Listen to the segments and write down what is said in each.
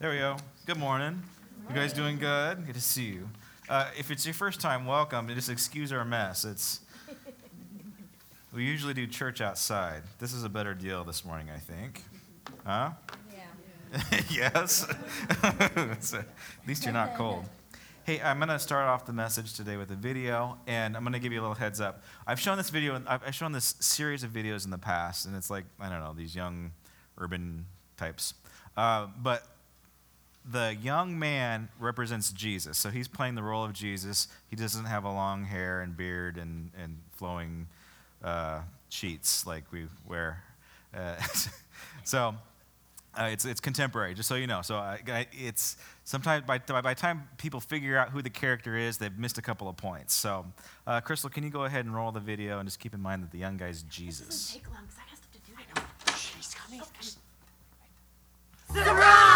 There we go. Good morning. You guys doing good? Good to see you. Uh, if it's your first time, welcome. Just excuse our mess. It's we usually do church outside. This is a better deal this morning, I think. Huh? Yeah. yes. so, at least you're not cold. Hey, I'm going to start off the message today with a video, and I'm going to give you a little heads up. I've shown this video, I've shown this series of videos in the past, and it's like, I don't know, these young urban types. Uh, but the young man represents Jesus. So he's playing the role of Jesus. He doesn't have a long hair and beard and, and flowing uh, sheets like we wear. Uh, so uh, it's, it's contemporary, just so you know. So I, it's sometimes by, by the time people figure out who the character is, they've missed a couple of points. So, uh, Crystal, can you go ahead and roll the video and just keep in mind that the young guy's Jesus. This doesn't take long because I got stuff to do. I know. She's coming. Surprise!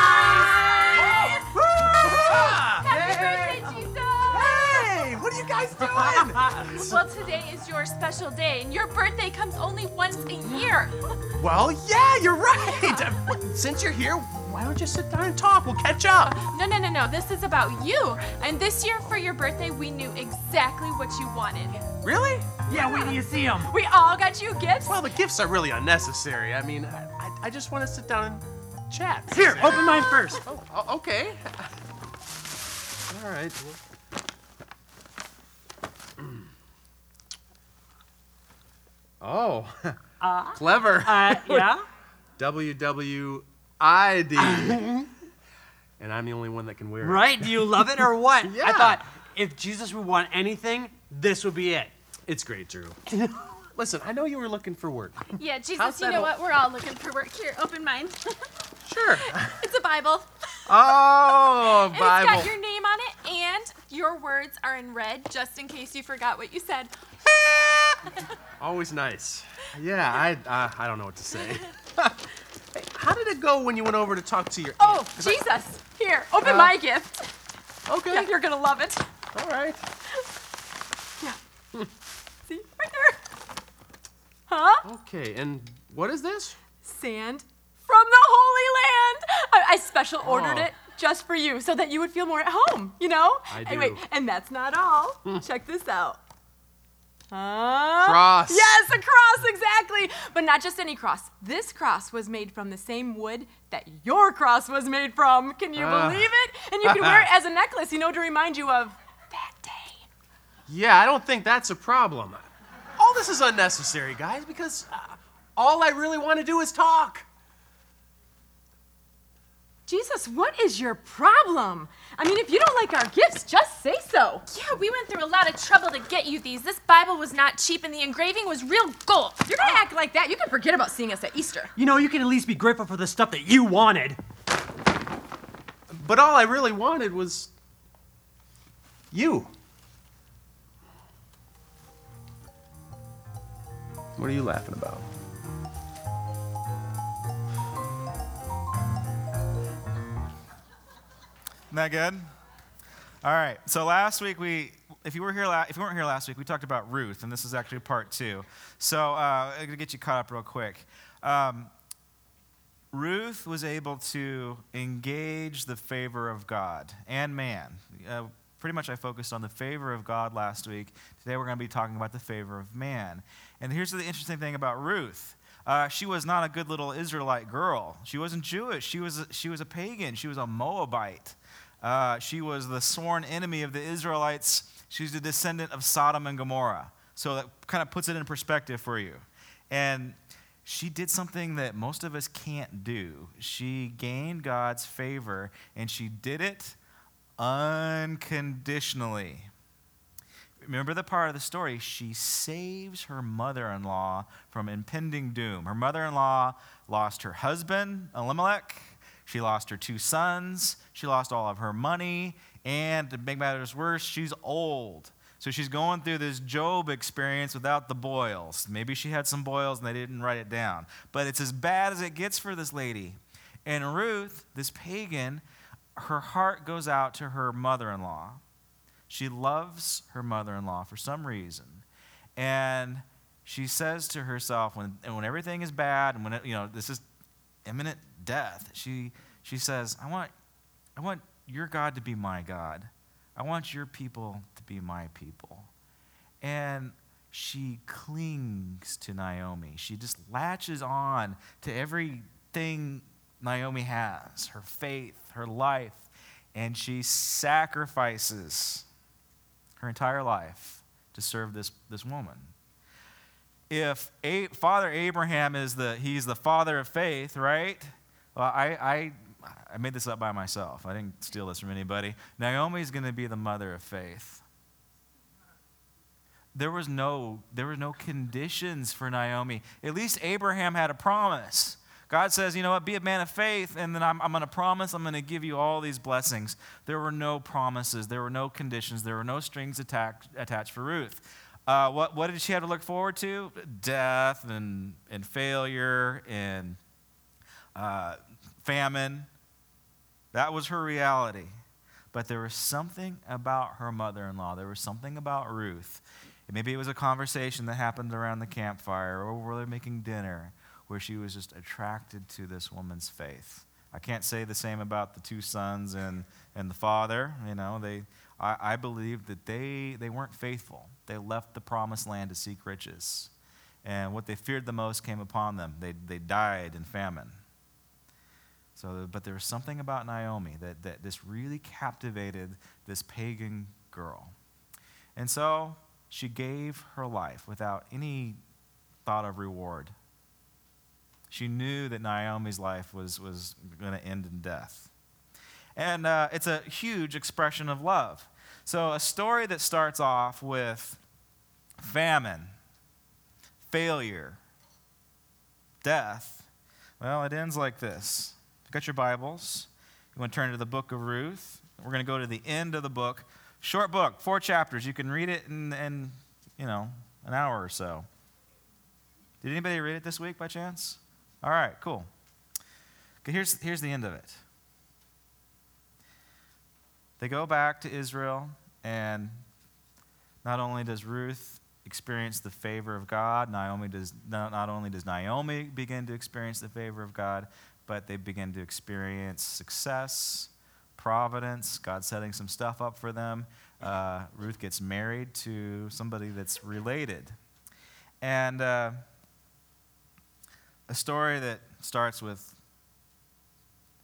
You guys doing? well, today is your special day, and your birthday comes only once a year. Well, yeah, you're right. Since you're here, why don't you sit down and talk? We'll catch up. No, no, no, no. This is about you. And this year, for your birthday, we knew exactly what you wanted. Really? Yeah, wait till you see them. We all got you gifts. Well, the gifts are really unnecessary. I mean, I, I just want to sit down and chat. Here, open mine first. Oh, oh okay. All right. Oh, Uh, clever. uh, yeah? WWID. and I'm the only one that can wear it. Right? Do you love it or what? yeah. I thought if Jesus would want anything, this would be it. It's great, Drew. Listen, I know you were looking for work. Yeah, Jesus, How's you know all- what? We're all looking for work. Here, open mine. Sure. it's a Bible. Oh, And Bible. it's got your name on it, and your words are in red, just in case you forgot what you said. Always nice. Yeah, I uh, I don't know what to say. hey, how did it go when you went over to talk to your? Oh, aunt? 'Cause I- Jesus! Here, open Uh, my gift. okay. Yeah, you're gonna love it. All right. Yeah. See, right there. Huh? Okay, and what is this? Sand from the Holy Land. I, I special ordered Oh. it just for you, so that you would feel more at home. You know? I do. and that's not all. Check this out. Huh? Cross. Yes, a cross, exactly. But not just any cross. This cross was made from the same wood that your cross was made from. Can you Ah. believe it? And you can wear it as a necklace, you know, to remind you of that day. Yeah, I don't think that's a problem. All this is unnecessary, guys, because uh, all I really want to do is talk. Jesus, what is your problem? I mean, if you don't like our gifts, just say so. Yeah, we went through a lot of trouble to get you these. This Bible was not cheap and the engraving was real gold. You're gonna act like that, you can forget about seeing us at Easter. You know, you can at least be grateful for the stuff that you wanted. But all I really wanted was you. What are you laughing about? Isn't that good? All right. So last week we, if you were here, la- if you weren't here last week, we talked about Ruth, and this is actually part two. So uh, I'm gonna get you caught up real quick. Um, Ruth was able to engage the favor of God and man. Uh, pretty much I focused on the favor of God last week. Today we're going to be talking about the favor of man. And here's the interesting thing about Ruth. Uh, she was not a good little Israelite girl. She wasn't Jewish. She was, she was a pagan. She was a Moabite. Uh, she was the sworn enemy of the Israelites. She's a descendant of Sodom and Gomorrah. So that kind of puts it in perspective for you. And she did something that most of us can't do. She gained God's favor, and she did it unconditionally. Remember the part of the story? She saves her mother in law from impending doom. Her mother in law lost her husband, Elimelech. She lost her two sons. She lost all of her money. And to make matters worse, she's old. So she's going through this Job experience without the boils. Maybe she had some boils and they didn't write it down. But it's as bad as it gets for this lady. And Ruth, this pagan, her heart goes out to her mother in law. She loves her mother in law for some reason. And she says to herself, when, when everything is bad, and when it, you know, this is imminent death, she, she says, I want, I want your God to be my God. I want your people to be my people. And she clings to Naomi. She just latches on to everything Naomi has her faith, her life, and she sacrifices her entire life to serve this, this woman. If A- Father Abraham is the, he's the father of faith, right? Well, I, I, I made this up by myself. I didn't steal this from anybody. Naomi's going to be the mother of faith. There was no, there were no conditions for Naomi. At least Abraham had a promise. God says, you know what, be a man of faith, and then I'm, I'm going to promise, I'm going to give you all these blessings. There were no promises, there were no conditions, there were no strings attack, attached for Ruth. Uh, what, what did she have to look forward to? Death and, and failure and uh, famine. That was her reality. But there was something about her mother in law, there was something about Ruth. Maybe it was a conversation that happened around the campfire or where they're making dinner where she was just attracted to this woman's faith. I can't say the same about the two sons and, and the father. You know, they, I, I believe that they, they weren't faithful. They left the promised land to seek riches. And what they feared the most came upon them. They, they died in famine. So, but there was something about Naomi that, that this really captivated this pagan girl. And so she gave her life without any thought of reward. She knew that Naomi's life was, was going to end in death. And uh, it's a huge expression of love. So, a story that starts off with famine, failure, death, well, it ends like this. Got your Bibles. You want to turn to the book of Ruth. We're going to go to the end of the book. Short book, four chapters. You can read it in, in you know, an hour or so. Did anybody read it this week by chance? All right, cool. Okay, here's, here's the end of it. They go back to Israel, and not only does Ruth experience the favor of God, Naomi does, not only does Naomi begin to experience the favor of God, but they begin to experience success, providence, God setting some stuff up for them. Uh, Ruth gets married to somebody that's related. And. Uh, a story that starts with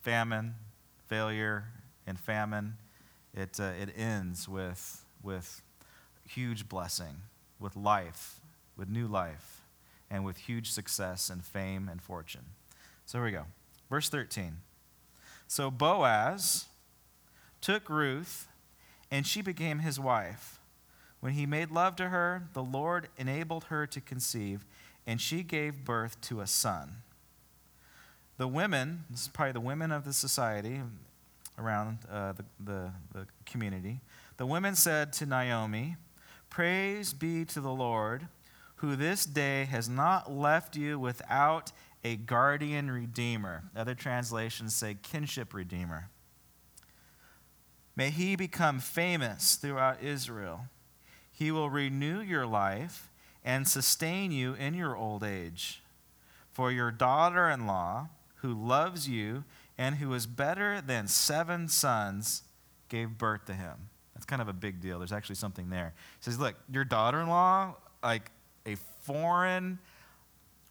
famine, failure, and famine. It, uh, it ends with, with huge blessing, with life, with new life, and with huge success and fame and fortune. So here we go. Verse 13. So Boaz took Ruth, and she became his wife. When he made love to her, the Lord enabled her to conceive and she gave birth to a son. The women, this is probably the women of the society around uh, the, the, the community, the women said to Naomi, Praise be to the Lord, who this day has not left you without a guardian redeemer. Other translations say kinship redeemer. May he become famous throughout Israel. He will renew your life and sustain you in your old age. For your daughter in law, who loves you and who is better than seven sons, gave birth to him. That's kind of a big deal. There's actually something there. He says, Look, your daughter in law, like a foreign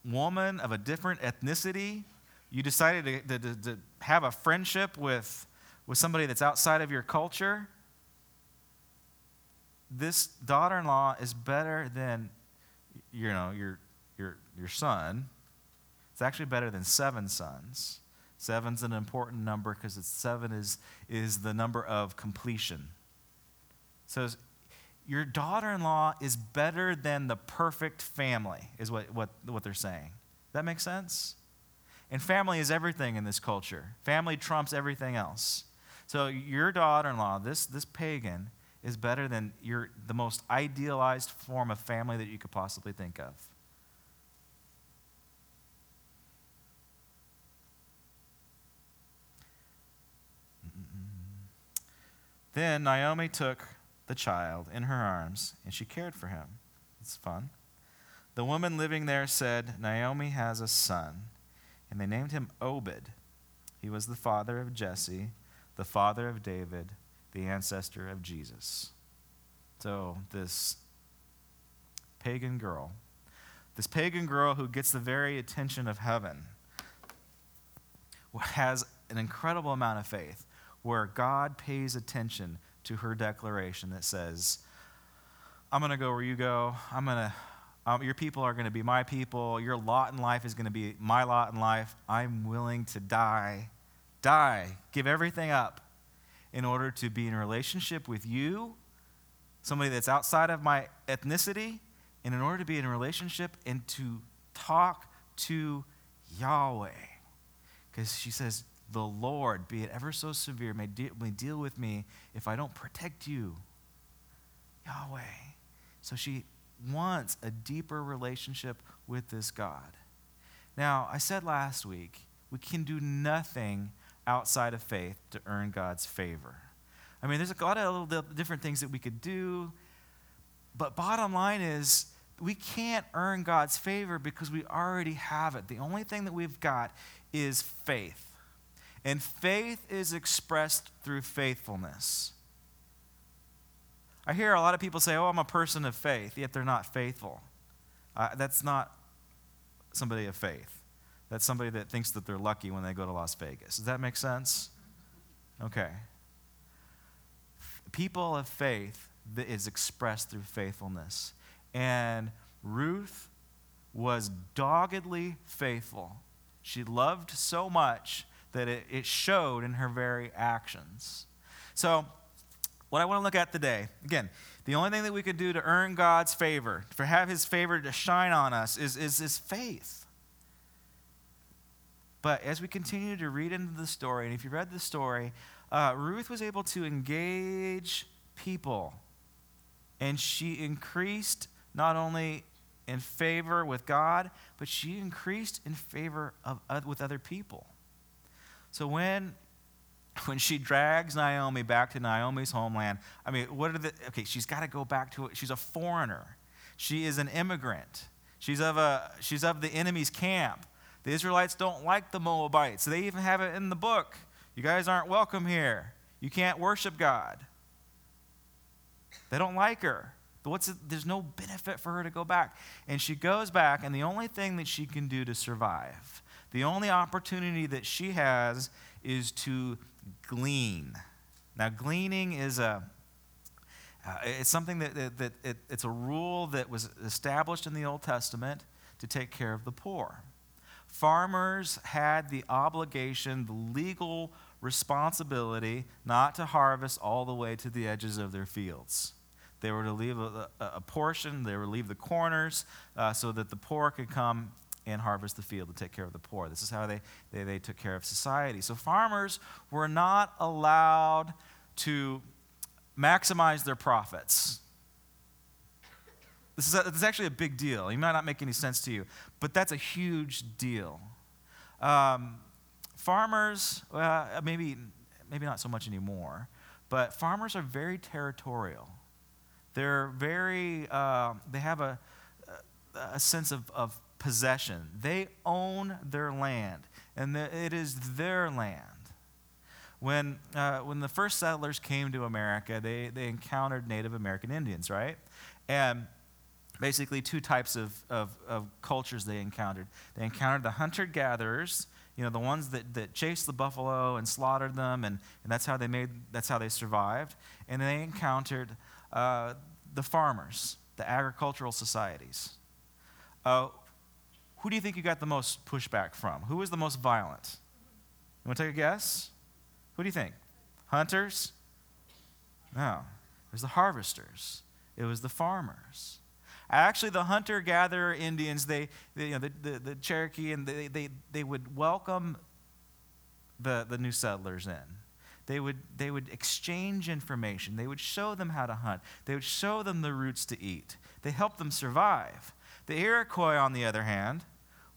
woman of a different ethnicity, you decided to, to, to, have a friendship with, with somebody that's outside of your culture. This daughter in law is better than you know, your, your, your son, it's actually better than seven sons. Seven's an important number because seven is, is the number of completion. So your daughter-in-law is better than the perfect family, is what, what, what they're saying. That makes sense? And family is everything in this culture. Family trumps everything else. So your daughter-in-law, this, this pagan, is better than your, the most idealized form of family that you could possibly think of. Then Naomi took the child in her arms and she cared for him. It's fun. The woman living there said, Naomi has a son. And they named him Obed. He was the father of Jesse, the father of David, the ancestor of Jesus. So, this pagan girl, this pagan girl who gets the very attention of heaven, has an incredible amount of faith where God pays attention to her declaration that says, I'm going to go where you go. I'm going to, um, your people are going to be my people. Your lot in life is going to be my lot in life. I'm willing to die, die, give everything up in order to be in a relationship with you, somebody that's outside of my ethnicity, and in order to be in a relationship and to talk to Yahweh. Because she says, The Lord, be it ever so severe, may, de- may deal with me if I don't protect you. Yahweh. So she wants a deeper relationship with this God. Now, I said last week, we can do nothing outside of faith to earn God's favor. I mean, there's a lot of little different things that we could do, but bottom line is we can't earn God's favor because we already have it. The only thing that we've got is faith. And faith is expressed through faithfulness. I hear a lot of people say, Oh, I'm a person of faith, yet they're not faithful. Uh, that's not somebody of faith. That's somebody that thinks that they're lucky when they go to Las Vegas. Does that make sense? Okay. People of faith that is expressed through faithfulness. And Ruth was doggedly faithful. She loved so much that it, it showed in her very actions. So, what I want to look at today, again, the only thing that we can do to earn God's favor, to have His favor to shine on us, is, is, is faith. But as we continue to read into the story, and if you read the story, uh, Ruth was able to engage people, and she increased not only in favor with God, but she increased in favor of, uh, with other people. So when when she drags Naomi back to Naomi's homeland, I mean, what are the okay, she's got to go back to. She's a foreigner. She is an immigrant. She's of a she's of the enemy's camp. The Israelites don't like the Moabites. They even have it in the book. You guys aren't welcome here. You can't worship God. They don't like her. What's it, there's no benefit for her to go back. And she goes back, and the only thing that she can do to survive, the only opportunity that she has is to glean. Now, gleaning is a uh, it's something that, that, that it, it's a rule that was established in the Old Testament to take care of the poor. Farmers had the obligation, the legal responsibility, not to harvest all the way to the edges of their fields. They were to leave a, a portion, they were to leave the corners uh, so that the poor could come and harvest the field to take care of the poor. This is how they, they, they took care of society. So farmers were not allowed to maximize their profits. This is, a, this is actually a big deal. It might not make any sense to you, but that's a huge deal. Um, farmers, maybe, maybe not so much anymore, but farmers are very territorial. They're very, uh, they have a, a sense of, of possession. They own their land, and it is their land. When, uh, when the first settlers came to America, they, they encountered Native American Indians, right? And basically, two types of, of, of cultures they encountered. They encountered the hunter gatherers, you know, the ones that, that chased the buffalo and slaughtered them, and, and that's how they made, that's how they survived. And they encountered uh, the farmers, the agricultural societies. Uh, who do you think you got the most pushback from? Who was the most violent? You want to take a guess? Who do you think? Hunters? No. It was the harvesters. It was the farmers. Actually, the hunter gatherer Indians, they, they you know, the, the, the, Cherokee, and they, they, they would welcome the, the new settlers in. They would, they would exchange information. They would show them how to hunt. They would show them the roots to eat. They helped them survive. The Iroquois, on the other hand,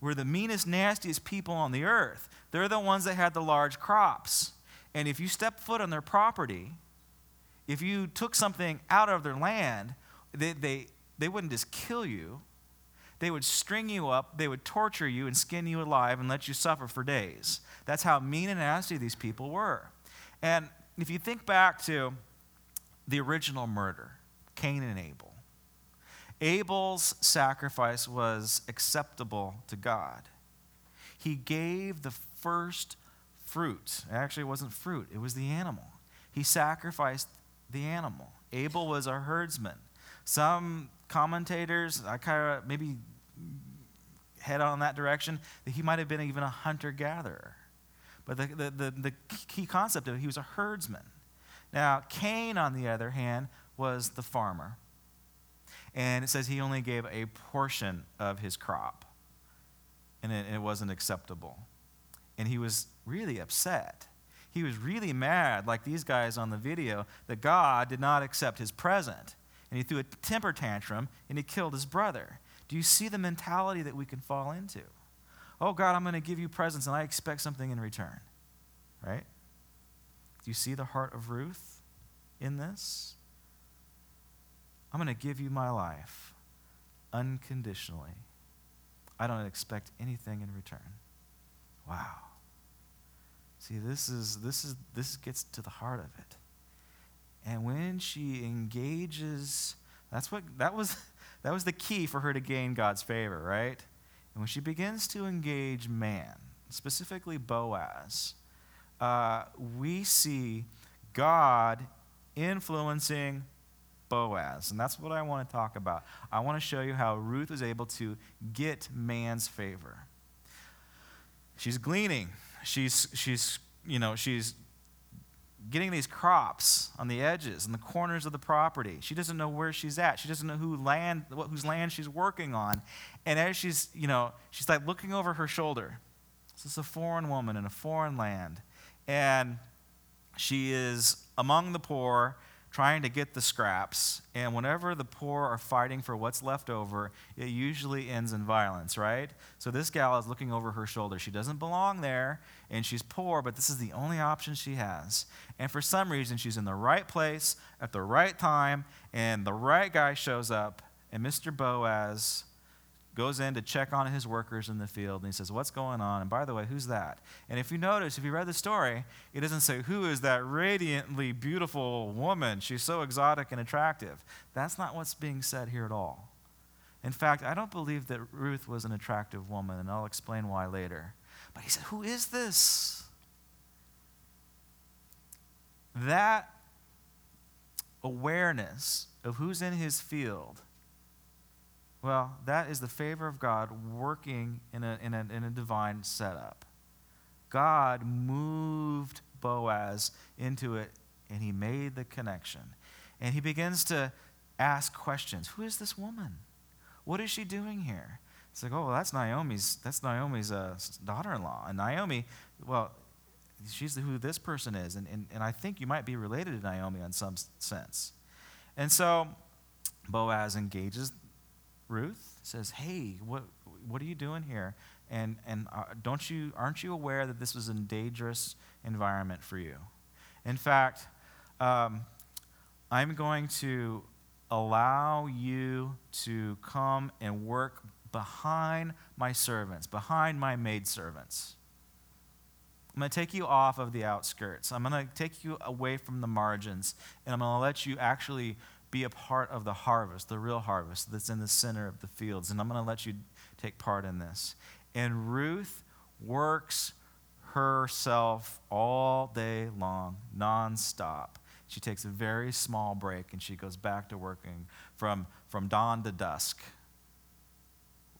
were the meanest, nastiest people on the earth. They're the ones that had the large crops. And if you stepped foot on their property, if you took something out of their land, they, they, they wouldn't just kill you. They would string you up, they would torture you and skin you alive and let you suffer for days. That's how mean and nasty these people were. And if you think back to the original murder, Cain and Abel, Abel's sacrifice was acceptable to God. He gave the first fruit. Actually, it wasn't fruit, it was the animal. He sacrificed the animal. Abel was a herdsman. Some commentators, I kind of maybe head on that direction, that he might have been even a hunter gatherer. But the, the, the, the, key concept of it, he was a herdsman. Now, Cain, on the other hand, was the farmer. And it says he only gave a portion of his crop, and it, it wasn't acceptable. And he was really upset. He was really mad, like these guys on the video, that God did not accept his present. And he threw a temper tantrum and he killed his brother. Do you see the mentality that we can fall into? Oh, God, I'm going to give you presents and I expect something in return. Right? Do you see the heart of Ruth in this? I'm going to give you my life unconditionally. I don't expect anything in return. Wow. See, this is this is this gets to the heart of it. And when she engages, that's what that was that was the key for her to gain God's favor, right? And when she begins to engage man, specifically Boaz, uh, we see God influencing Boaz. And that's what I want to talk about. I want to show you how Ruth was able to get man's favor. She's gleaning she's, she's, you know, she's getting these crops on the edges and the corners of the property. She doesn't know where she's at. She doesn't know who land, what, whose land she's working on. And as she's, you know, she's like looking over her shoulder. This is a foreign woman in a foreign land. And she is among the poor trying to get the scraps. And whenever the poor are fighting for what's left over, it usually ends in violence, right? So this gal is looking over her shoulder. She doesn't belong there, and she's poor, but this is the only option she has. And for some reason, she's in the right place at the right time, and the right guy shows up, and Mr. Boaz goes in to check on his workers in the field and he says, What's going on? And by the way, who's that? And if you notice, if you read the story, it doesn't say, Who is that radiantly beautiful woman? She's so exotic and attractive. That's not what's being said here at all. In fact, I don't believe that Ruth was an attractive woman, and I'll explain why later. But he said, Who is this? That awareness of who's in his field well, that is the favor of God working in a, in a, in a divine setup. God moved Boaz into it and he made the connection. And he begins to ask questions Who is this woman? What is she doing here? It's like, oh, well, that's Naomi's, that's Naomi's uh, daughter in law. And Naomi, well, she's who this person is. And, and, and I think you might be related to Naomi in some sense. And so Boaz engages Ruth says, "Hey, what what are you doing here? And and uh, don't you aren't you aware that this was a dangerous environment for you? In fact, um, I'm going to allow you to come and work behind my servants, behind my maidservants. I'm going to take you off of the outskirts. I'm going to take you away from the margins, and I'm going to let you actually be a part of the harvest, the real harvest that's in the center of the fields. And I'm going to let you take part in this. And Ruth works herself all day long, nonstop. She takes a very small break and she goes back to working from, from dawn to dusk.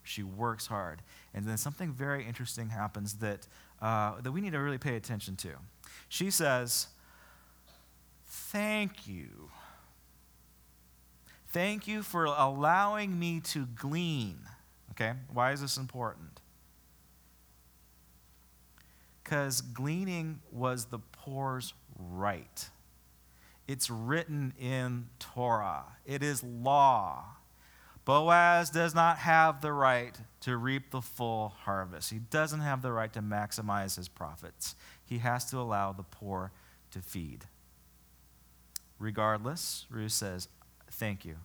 She works hard. And then something very interesting happens that, uh, that we need to really pay attention to. She says, Thank you Thank you for allowing me to glean. Okay, why is this important? Because gleaning was the poor's right. It's written in Torah, it is law. Boaz does not have the right to reap the full harvest. He doesn't have the right to maximize his profits. He has to allow the poor to feed. Regardless, Ruth says, Thank you.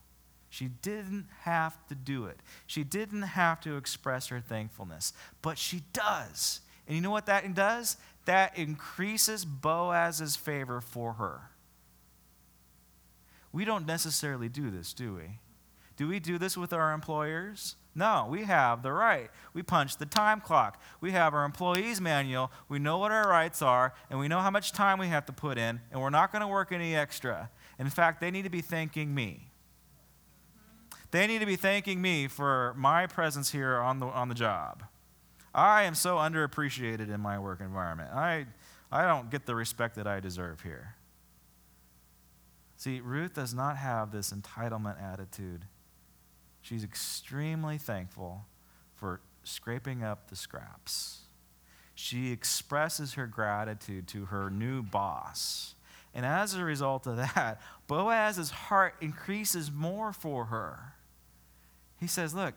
She didn't have to do it. She didn't have to express her thankfulness, but she does. And you know what that does? that increases Boaz's favor for her. We don't necessarily do this, do we? Do we do this with our employers? No, we have the right. We punch the time clock. We have our employees manual. We know what our rights are, and we know how much time we have to put in, and we're not going to work any extra. In fact, they need to be thanking me. They need to be thanking me for my presence here on the, on the job. I am so underappreciated in my work environment. I, I don't get the respect that I deserve here. See, Ruth does not have this entitlement attitude. She's extremely thankful for scraping up the scraps. She expresses her gratitude to her new boss. And as a result of that, Boaz's heart increases more for her. He says, Look,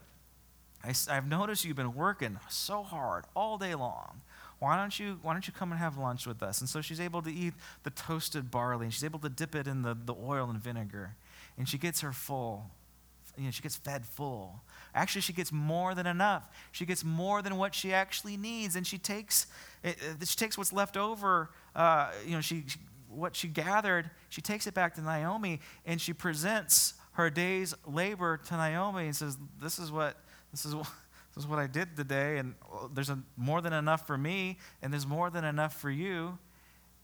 I, have noticed you've been working so hard all day long. Why don't, you, why don't you come and have lunch with us? And so she's able to eat the toasted barley, and she's able to dip it in the, the oil and vinegar. And she gets her full. You know, she gets fed full. Actually, she gets more than enough. She gets more than what she actually needs, and she takes, it, she takes what's left over. Uh, you know, she what she gathered, she takes it back to Naomi, and she presents her day's labor to Naomi and says, "This is what this is." This is what I did today, and oh, there's a, more than enough for me, and there's more than enough for you.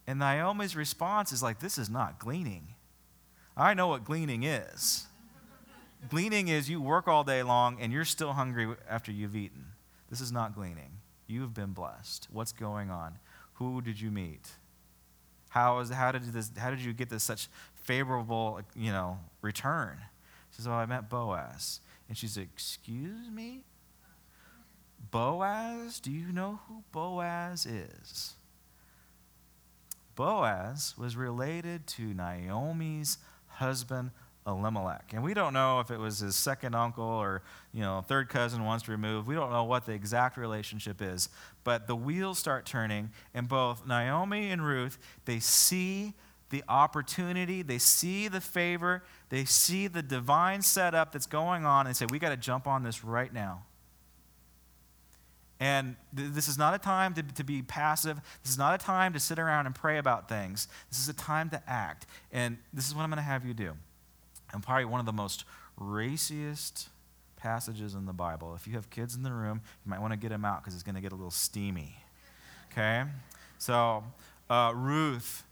And Naomi's response is like, This is not gleaning. I know what gleaning is. gleaning is you work all day long and you're still hungry after you've eaten. This is not gleaning. You've been blessed. What's going on? Who did you meet? How, is, how, did, this, how did you get this such favorable you know, return? She says, Well, I met Boaz. And she said, Excuse me? Boaz? Do you know who Boaz is? Boaz was related to Naomi's husband Elimelech. And we don't know if it was his second uncle or, you know, third cousin once removed. We don't know what the exact relationship is. But the wheels start turning, and both Naomi and Ruth, they see the opportunity, they see the favor, they see the divine setup that's going on, and say, we got to jump on this right now. And th- this is not a time to, to be passive. This is not a time to sit around and pray about things. This is a time to act. And this is what I'm going to have you do. And probably one of the most raciest passages in the Bible. If you have kids in the room, you might want to get them out because it's going to get a little steamy. Okay? So, uh, Ruth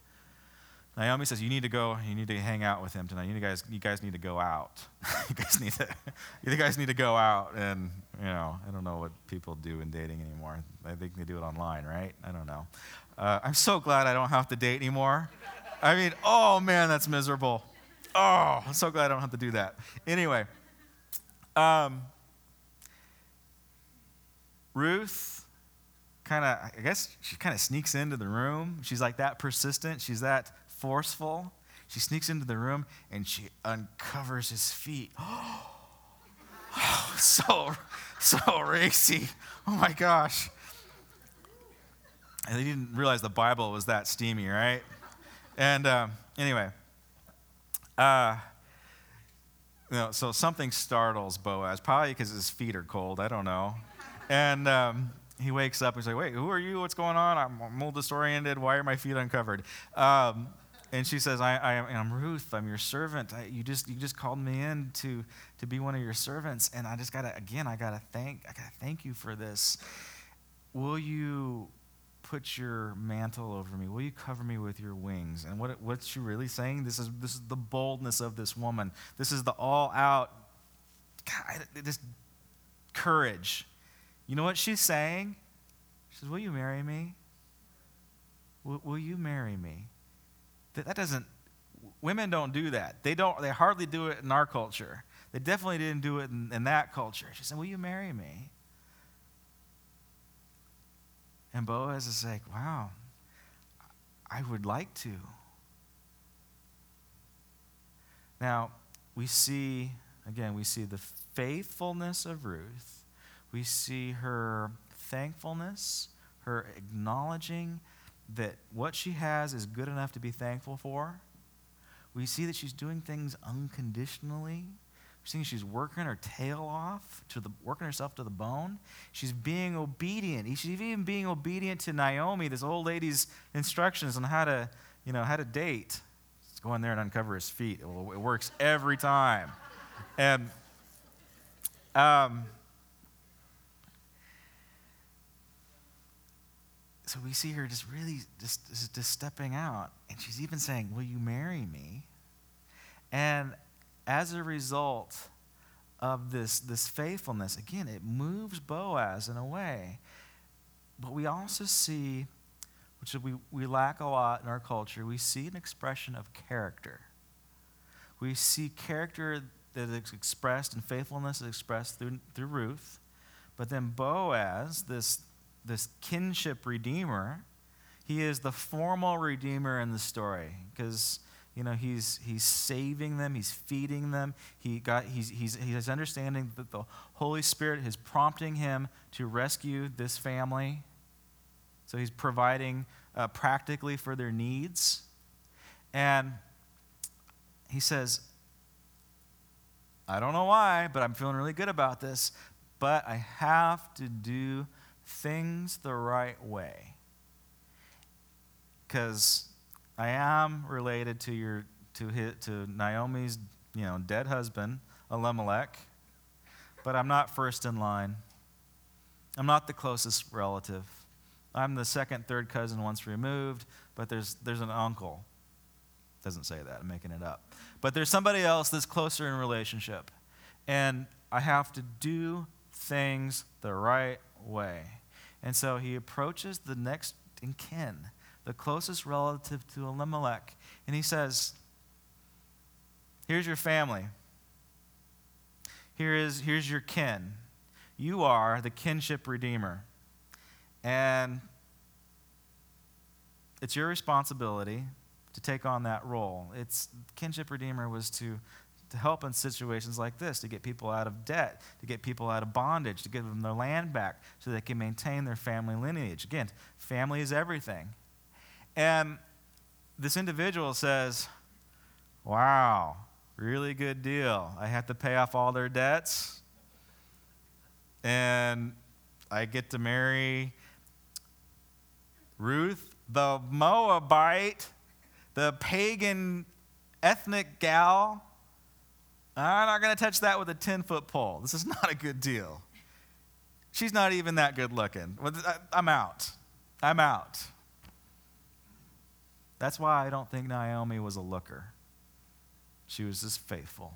Naomi says, You need to go, you need to hang out with him tonight. You guys, you guys need to go out. you guys need to you guys need to go out and you know, I don't know what people do in dating anymore. I think they do it online, right? I don't know. Uh, I'm so glad I don't have to date anymore. I mean, oh man, that's miserable. Oh, I'm so glad I don't have to do that. Anyway, um, Ruth kind of, I guess she kind of sneaks into the room. She's like that persistent. She's that forceful. She sneaks into the room and she uncovers his feet. Oh, so, so racy. Oh my gosh. And they didn't realize the Bible was that steamy, right? And um, anyway, uh, know, so something startles Boaz, probably because his feet are cold. I don't know. And um, he wakes up. and He's like, "Wait, who are you? What's going on? I'm, I'm a little disoriented. Why are my feet uncovered?" Um, and she says, I, I, am Ruth. I'm your servant. I, you, just, you just called me in to, to be one of your servants. And I just got to, again, I got to thank, I got to thank you for this. Will you put your mantle over me? Will you cover me with your wings? And what, what's she really saying? This is, this is the boldness of this woman. This is the all out, this courage. You know what she's saying? She says, Will you marry me? Will, will you marry me? That, that doesn't, women don't do that. They don't, they hardly do it in our culture. They definitely didn't do it in, in that culture. She said, Will you marry me? And Boaz is like, Wow, I would like to. Now, we see, again, we see the faithfulness of Ruth. We see her thankfulness, her acknowledging that what she has is good enough to be thankful for. We see that she's doing things unconditionally. Seeing she's working her tail off, to the, working herself to the bone. She's being obedient. She's even being obedient to Naomi, this old lady's instructions on how to, you know, how to date. Let's go in there and uncover his feet. It, it works every time. And um, so we see her just really just, just stepping out, and she's even saying, Will you marry me? And as a result of this, this faithfulness, again, it moves Boaz in a way. But we also see, which we, we lack a lot in our culture, we see an expression of character. We see character that is expressed and faithfulness is expressed through, through Ruth. But then Boaz, this, this kinship redeemer, he is the formal redeemer in the story because you know he's he's saving them he's feeding them. He got he's, he's he's understanding that the holy spirit is prompting him to rescue this family. So he's providing uh, practically for their needs. And he says i don't know why but i'm feeling really good about this but i have to do things the right way. Because I am related to your to his, to Naomi's you know dead husband Elimelech, but I'm not first in line. I'm not the closest relative. I'm the second, third cousin once removed, but there's there's an uncle. Doesn't say that. I'm making it up. But there's somebody else that's closer in relationship, and I have to do things the right way. And so he approaches the next in kin the closest relative to Elimelech. And he says, Here's your family. Here is, here's your kin. You are the kinship redeemer. And it's your responsibility to take on that role. It's kinship redeemer was to, to help in situations like this, to get people out of debt, to get people out of bondage, to give them their land back so they can maintain their family lineage. Again, family is everything. And this individual says, Wow, really good deal. I have to pay off all their debts, and I get to marry Ruth, the Moabite, the pagan ethnic gal. I'm not going to touch that with a 10 foot pole. This is not a good deal. She's not even that good looking. I'm out. I'm out. That's why I don't think Naomi was a looker. She was just faithful,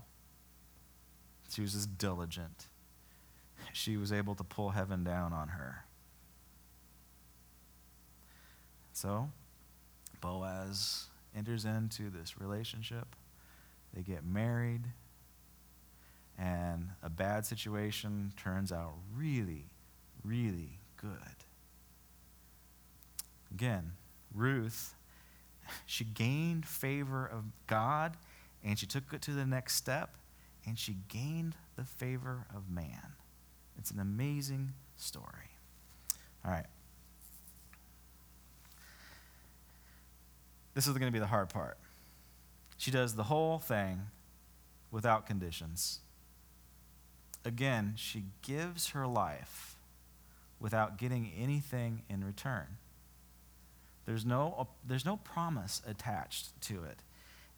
she was just diligent. She was able to pull heaven down on her. So, Boaz enters into this relationship. They get married, and a bad situation turns out really, really good. Again, Ruth she gained favor of God and she took it to the next step and she gained the favor of man. It's an amazing story. All right. This is going to be the hard part. She does the whole thing without conditions. Again, she gives her life without getting anything in return. There's no, there's no promise attached to it.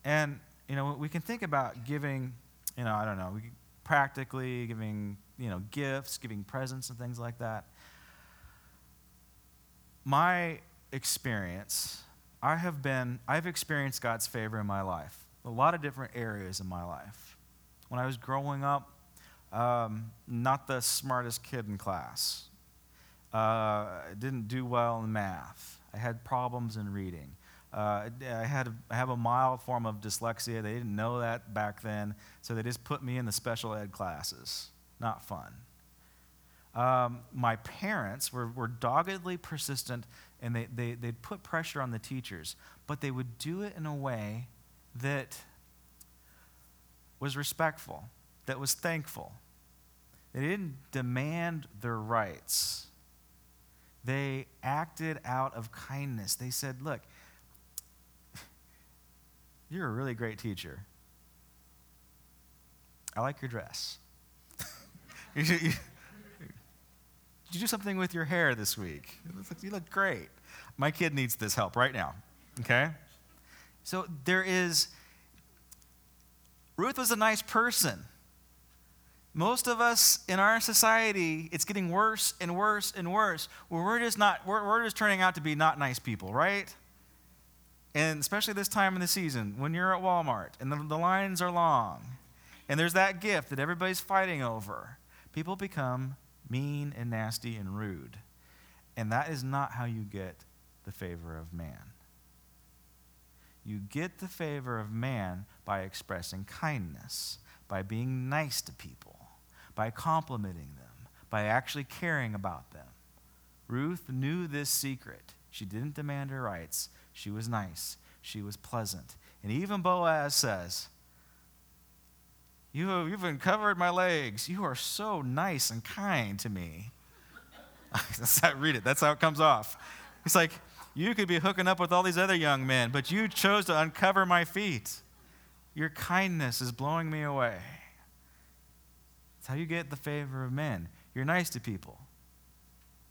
And, you know, we can think about giving, you know, I don't know, practically giving, you know, gifts, giving presents and things like that. My experience, I have been, I've experienced God's favor in my life, a lot of different areas in my life. When I was growing up, um, not the smartest kid in class. Uh, I didn't do well in math. I had problems in reading. Uh, I, had a, I have a mild form of dyslexia. They didn't know that back then, so they just put me in the special ed classes. Not fun. Um, my parents were, were doggedly persistent and they, they, they'd put pressure on the teachers, but they would do it in a way that was respectful, that was thankful. They didn't demand their rights they acted out of kindness. They said, Look, you're a really great teacher. I like your dress. did you do something with your hair this week? You look great. My kid needs this help right now. Okay? So there is, Ruth was a nice person. Most of us in our society, it's getting worse and worse and worse. Where we're just not, we're, we're just turning out to be not nice people, right? And especially this time in the season, when you're at Walmart and the, the lines are long, and there's that gift that everybody's fighting over, people become mean and nasty and rude. And that is not how you get the favor of man. You get the favor of man by expressing kindness, by being nice to people, by complimenting them, by actually caring about them. Ruth knew this secret. She didn't demand her rights. She was nice. She was pleasant. And even Boaz says, you have, You've uncovered my legs. You are so nice and kind to me. That's how, read it. That's how it comes off. He's like, You could be hooking up with all these other young men, but you chose to uncover my feet. Your kindness is blowing me away. How you get the favor of men. You're nice to people.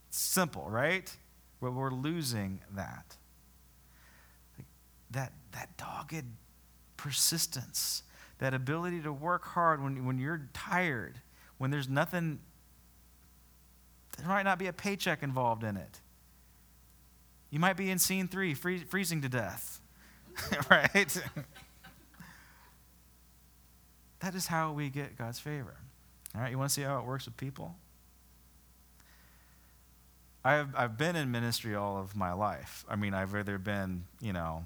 It's simple, right? But we're losing that. That, that dogged persistence that ability to work hard when, when you're tired, when there's nothing, there might not be a paycheck involved in it. You might be in scene three, free, freezing to death, right? that is how we get God's favor. All right, you want to see how it works with people? I've, I've been in ministry all of my life. I mean, I've either been, you know,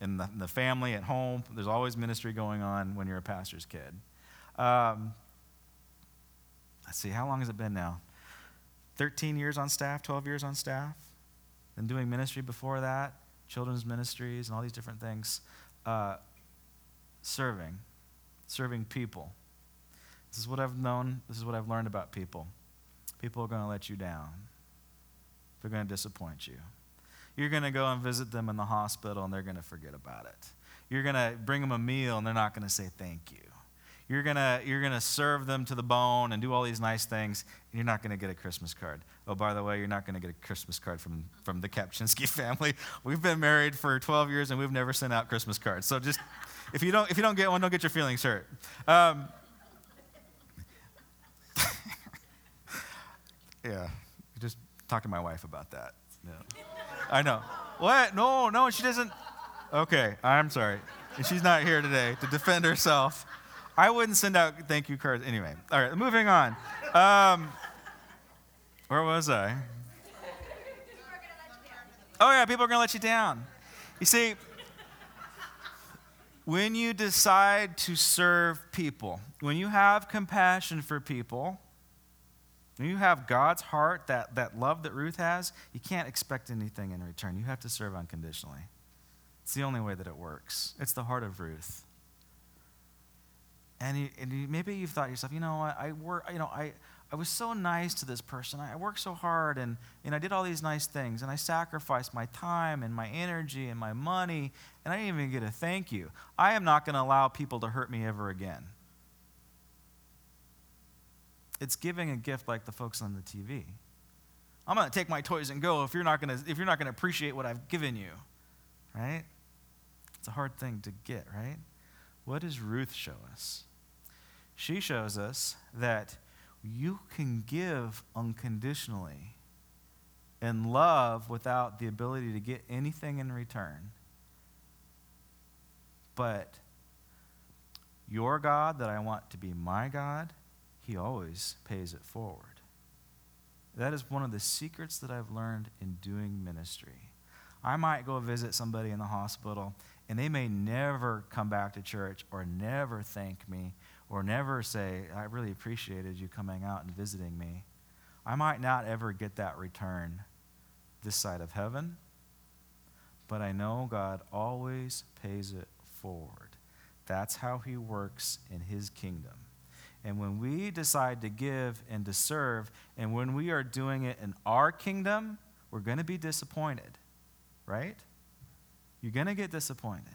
in the, in the, family, at home. There's always ministry going on when you're a pastor's kid. Um, let's see, how long has it been now? 13 years on staff, 12 years on staff. Been doing ministry before that, children's ministries, and all these different things. Uh, serving, serving people. This is what I've known, this is what I've learned about people. People are going to let you down, they're going to disappoint you. You're going to go and visit them in the hospital and they're going to forget about it. You're going to bring them a meal and they're not going to say thank you. You're going to you're going to serve them to the bone and do all these nice things and you're not going to get a Christmas card. Oh, by the way, you're not going to get a Christmas card from, from the Kapchinsky family. We've been married for 12 years and we've never sent out Christmas cards. So just, if you don't, if you don't get one, don't get your feelings hurt. Um, yeah, just talk to my wife about that. Yeah. I know. What? No, no, she doesn't. Okay, I'm sorry. And she's not here today to defend herself. I wouldn't send out thank you cards. Anyway, all right, moving on. Um, where was I? Oh, yeah, people are going to let you down. You see, when you decide to serve people, when you have compassion for people, when you have God's heart, that, that love that Ruth has, you can't expect anything in return. You have to serve unconditionally. It's the only way that it works. It's the heart of Ruth. And, you, and you, maybe you've thought to yourself, you know what, I work, you know, I, I was so nice to this person. I worked so hard and, and I did all these nice things and I sacrificed my time and my energy and my money and I didn't even get a thank you. I am not going to allow people to hurt me ever again. It's giving a gift like the folks on the TV. I'm going to take my toys and go if you're not going to if you're not going to appreciate what I've given you. Right? It's a hard thing to get, right? What does Ruth show us? She shows us that you can give unconditionally and love without the ability to get anything in return. But your God that I want to be my God he always pays it forward. That is one of the secrets that I've learned in doing ministry. I might go visit somebody in the hospital, and they may never come back to church or never thank me or never say, I really appreciated you coming out and visiting me. I might not ever get that return this side of heaven, but I know God always pays it forward. That's how He works in His kingdom. And when we decide to give and to serve, and when we are doing it in our kingdom, we're going to be disappointed, right? You're going to get disappointed.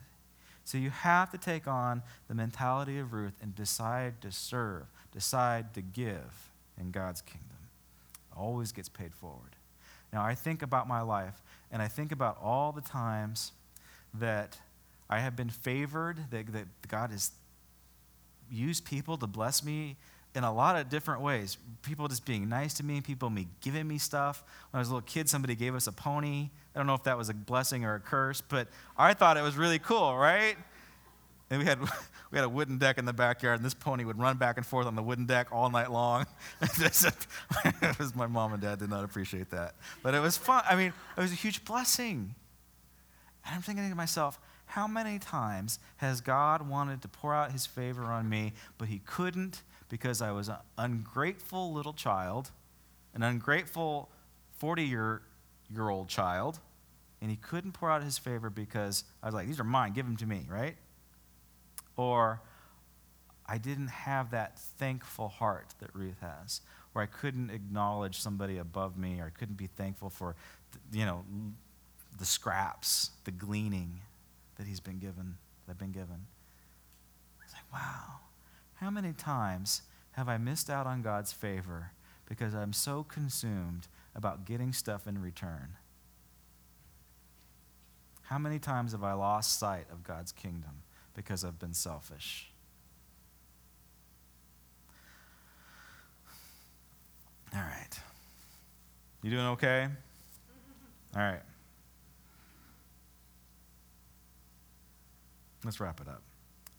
So you have to take on the mentality of Ruth and decide to serve, decide to give in God's kingdom. always gets paid forward. Now, I think about my life, and I think about all the times that I have been favored, that, that God has used people to bless me in a lot of different ways. People just being nice to me, people me giving me stuff. When I was a little kid, somebody gave us a pony. I don't know if that was a blessing or a curse, but I thought it was really cool, right? And we had we had a wooden deck in the backyard, and this pony would run back and forth on the wooden deck all night long. it was my mom and dad did not appreciate that, but it was fun. I mean, it was a huge blessing. And I'm thinking to myself, how many times has God wanted to pour out His favor on me, but He couldn't because I was an ungrateful little child, an ungrateful 40 year, year old child, and he couldn't pour out his favor because I was like, these are mine, give them to me, right? Or I didn't have that thankful heart that Ruth has, where I couldn't acknowledge somebody above me, or I couldn't be thankful for, you know, the scraps, the gleaning that he's been given, that I've been given. It's like, wow, how many times have I missed out on God's favor because I'm so consumed about getting stuff in return? How many times have I lost sight of God's kingdom because I've been selfish? All right. You doing okay? All right. Let's wrap it up.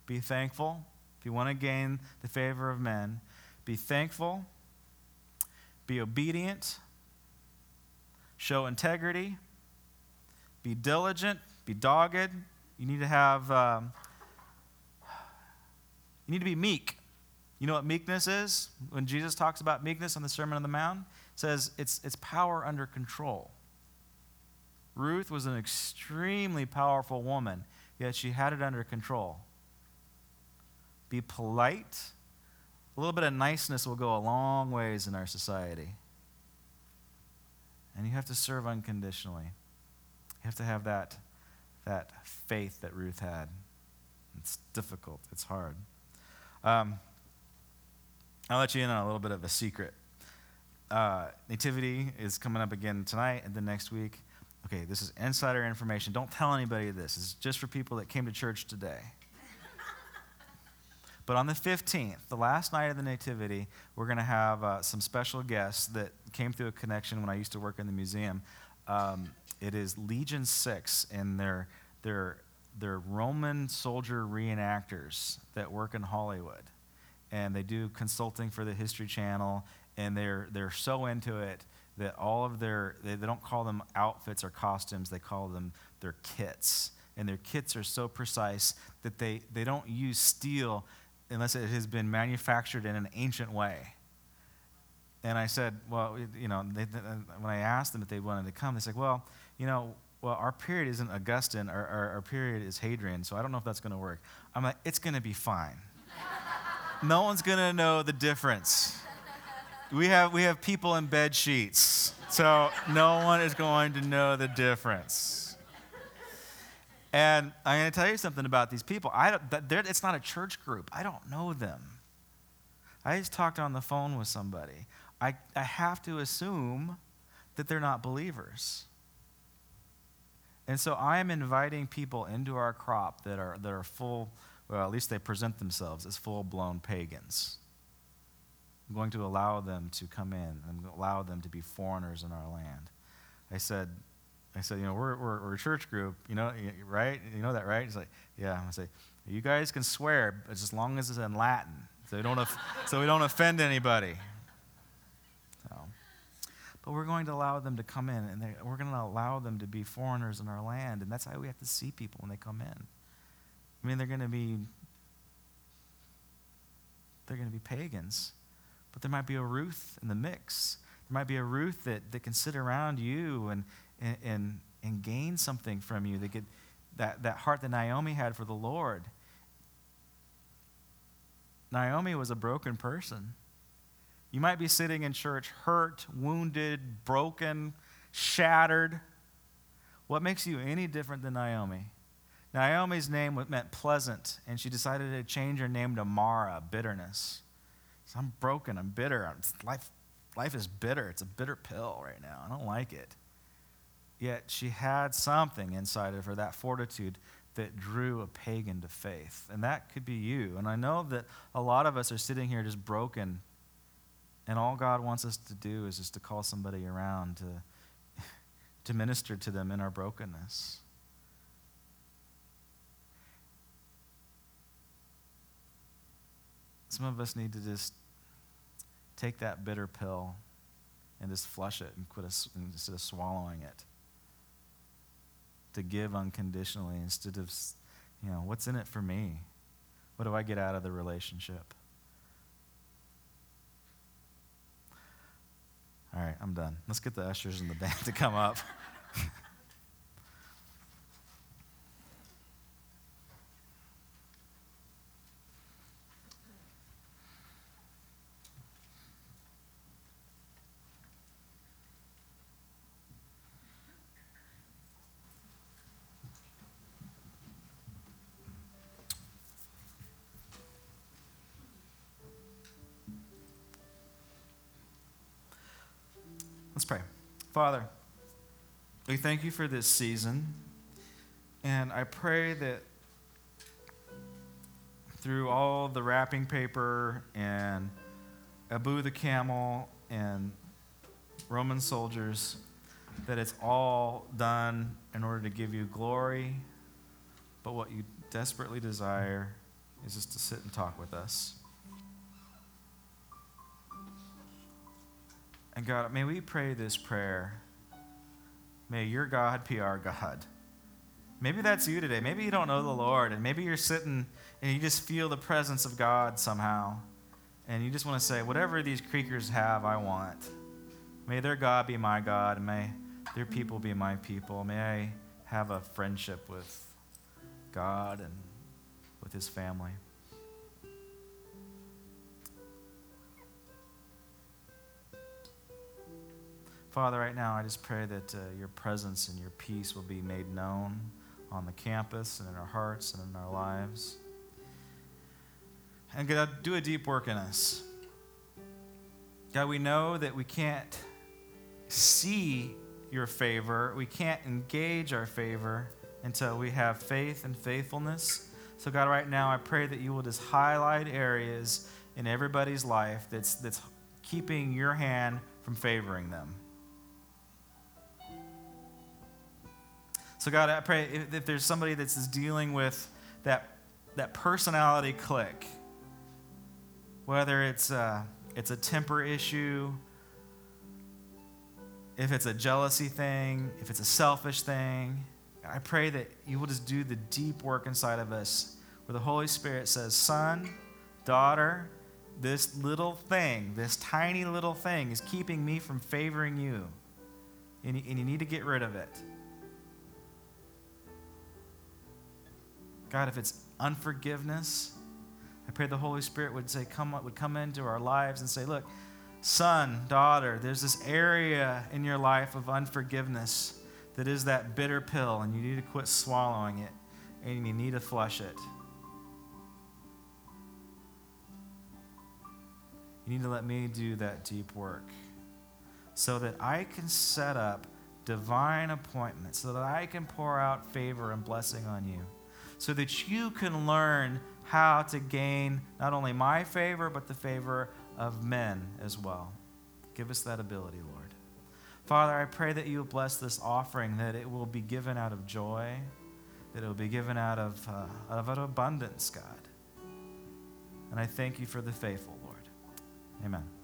Be thankful If you want to gain the favor of men, be thankful, be obedient, show integrity, be diligent, be dogged. You need to have, um, you need to be meek. You know what meekness is? When Jesus talks about meekness on the Sermon on the Mount, it says it's, it's power under control. Ruth was an extremely powerful woman, yet she had it under control be polite. A little bit of niceness will go a long ways in our society. And you have to serve unconditionally. You have to have that, that faith that Ruth had. It's difficult, it's hard. Um, I'll let you in on a little bit of a secret. Uh, Nativity is coming up again tonight and the next week. Okay, this is insider information. Don't tell anybody this. It's just for people that came to church today. But on the 15th, the last night of the Nativity, we're going to have uh, some special guests that came through a connection when I used to work in the museum. Um, it is Legion 6, and they're, they're, they're Roman soldier reenactors that work in Hollywood. And they do consulting for the History Channel, and they're, they're so into it that all of their, they, they don't call them outfits or costumes, they call them their kits. And their kits are so precise that they, they don't use steel unless it has been manufactured in an ancient way. And I said, well, you know, they, when I asked them if they wanted to come, they said, well, you know, well, our period isn't Augustan, our, our, our period is Hadrian, so I don't know if that's going to work. I'm like, it's going to be fine. no one's going to know the difference. We have, we have people in bed sheets, so no one is going to know the difference. And I'm going to tell you something about these people. I don't, it's not a church group. I don't know them. I just talked on the phone with somebody. I, I have to assume that they're not believers. And so I am inviting people into our crop that are, that are full, well, at least they present themselves as full blown pagans. I'm going to allow them to come in and allow them to be foreigners in our land. I said, I said, you know, we're, we're, we're, a church group, you know, right? You know that, right? He's like, yeah. I say, you guys can swear, as long as it's in Latin, so we don't, so we don't offend anybody. So, but we're going to allow them to come in, and we're going to allow them to be foreigners in our land, and that's how we have to see people when they come in. I mean, they're going to be, they're going to be pagans, but there might be a Ruth in the mix. There might be a Ruth that, that can sit around you and, and, and, gain something from you. They could, that, that heart that Naomi had for the Lord. Naomi was a broken person. You might be sitting in church hurt, wounded, broken, shattered. What makes you any different than Naomi? Naomi's name meant pleasant, and she decided to change her name to Mara, bitterness. So I'm broken. I'm bitter. I'm, life, life is bitter. It's a bitter pill right now. I don't like it. Yet she had something inside of her, that fortitude that drew a pagan to faith. And that could be you. And I know that a lot of us are sitting here just broken. And all God wants us to do is just to call somebody around to, to minister to them in our brokenness. Some of us need to just take that bitter pill and just flush it and quit a, instead of swallowing it. To give unconditionally instead of, you know, what's in it for me? What do I get out of the relationship? All right, I'm done. Let's get the ushers and the band to come up. Father, we thank you for this season. And I pray that through all the wrapping paper and Abu the camel and Roman soldiers, that it's all done in order to give you glory. But what you desperately desire is just to sit and talk with us. And God, may we pray this prayer. May your God be our God. Maybe that's you today. Maybe you don't know the Lord, and maybe you're sitting and you just feel the presence of God somehow. And you just want to say, whatever these creakers have, I want. May their God be my God, may their people be my people. May I have a friendship with God and with his family. Father, right now I just pray that uh, your presence and your peace will be made known on the campus and in our hearts and in our lives. And God, do a deep work in us. God, we know that we can't see your favor, we can't engage our favor until we have faith and faithfulness. So, God, right now I pray that you will just highlight areas in everybody's life that's, that's keeping your hand from favoring them. So, God, I pray if, if there's somebody that's dealing with that, that personality click, whether it's a, it's a temper issue, if it's a jealousy thing, if it's a selfish thing, I pray that you will just do the deep work inside of us where the Holy Spirit says, Son, daughter, this little thing, this tiny little thing is keeping me from favoring you. And you, and you need to get rid of it. God, if it's unforgiveness, I pray the Holy Spirit would say, come, would come into our lives and say, look, son, daughter, there's this area in your life of unforgiveness that is that bitter pill, and you need to quit swallowing it, and you need to flush it. You need to let me do that deep work so that I can set up divine appointments, so that I can pour out favor and blessing on you so that you can learn how to gain not only my favor, but the favor of men as well. Give us that ability, Lord. Father, I pray that you will bless this offering, that it will be given out of joy, that it will be given out of, uh, out abundance, God. And I thank you for the faithful, Lord. Amen.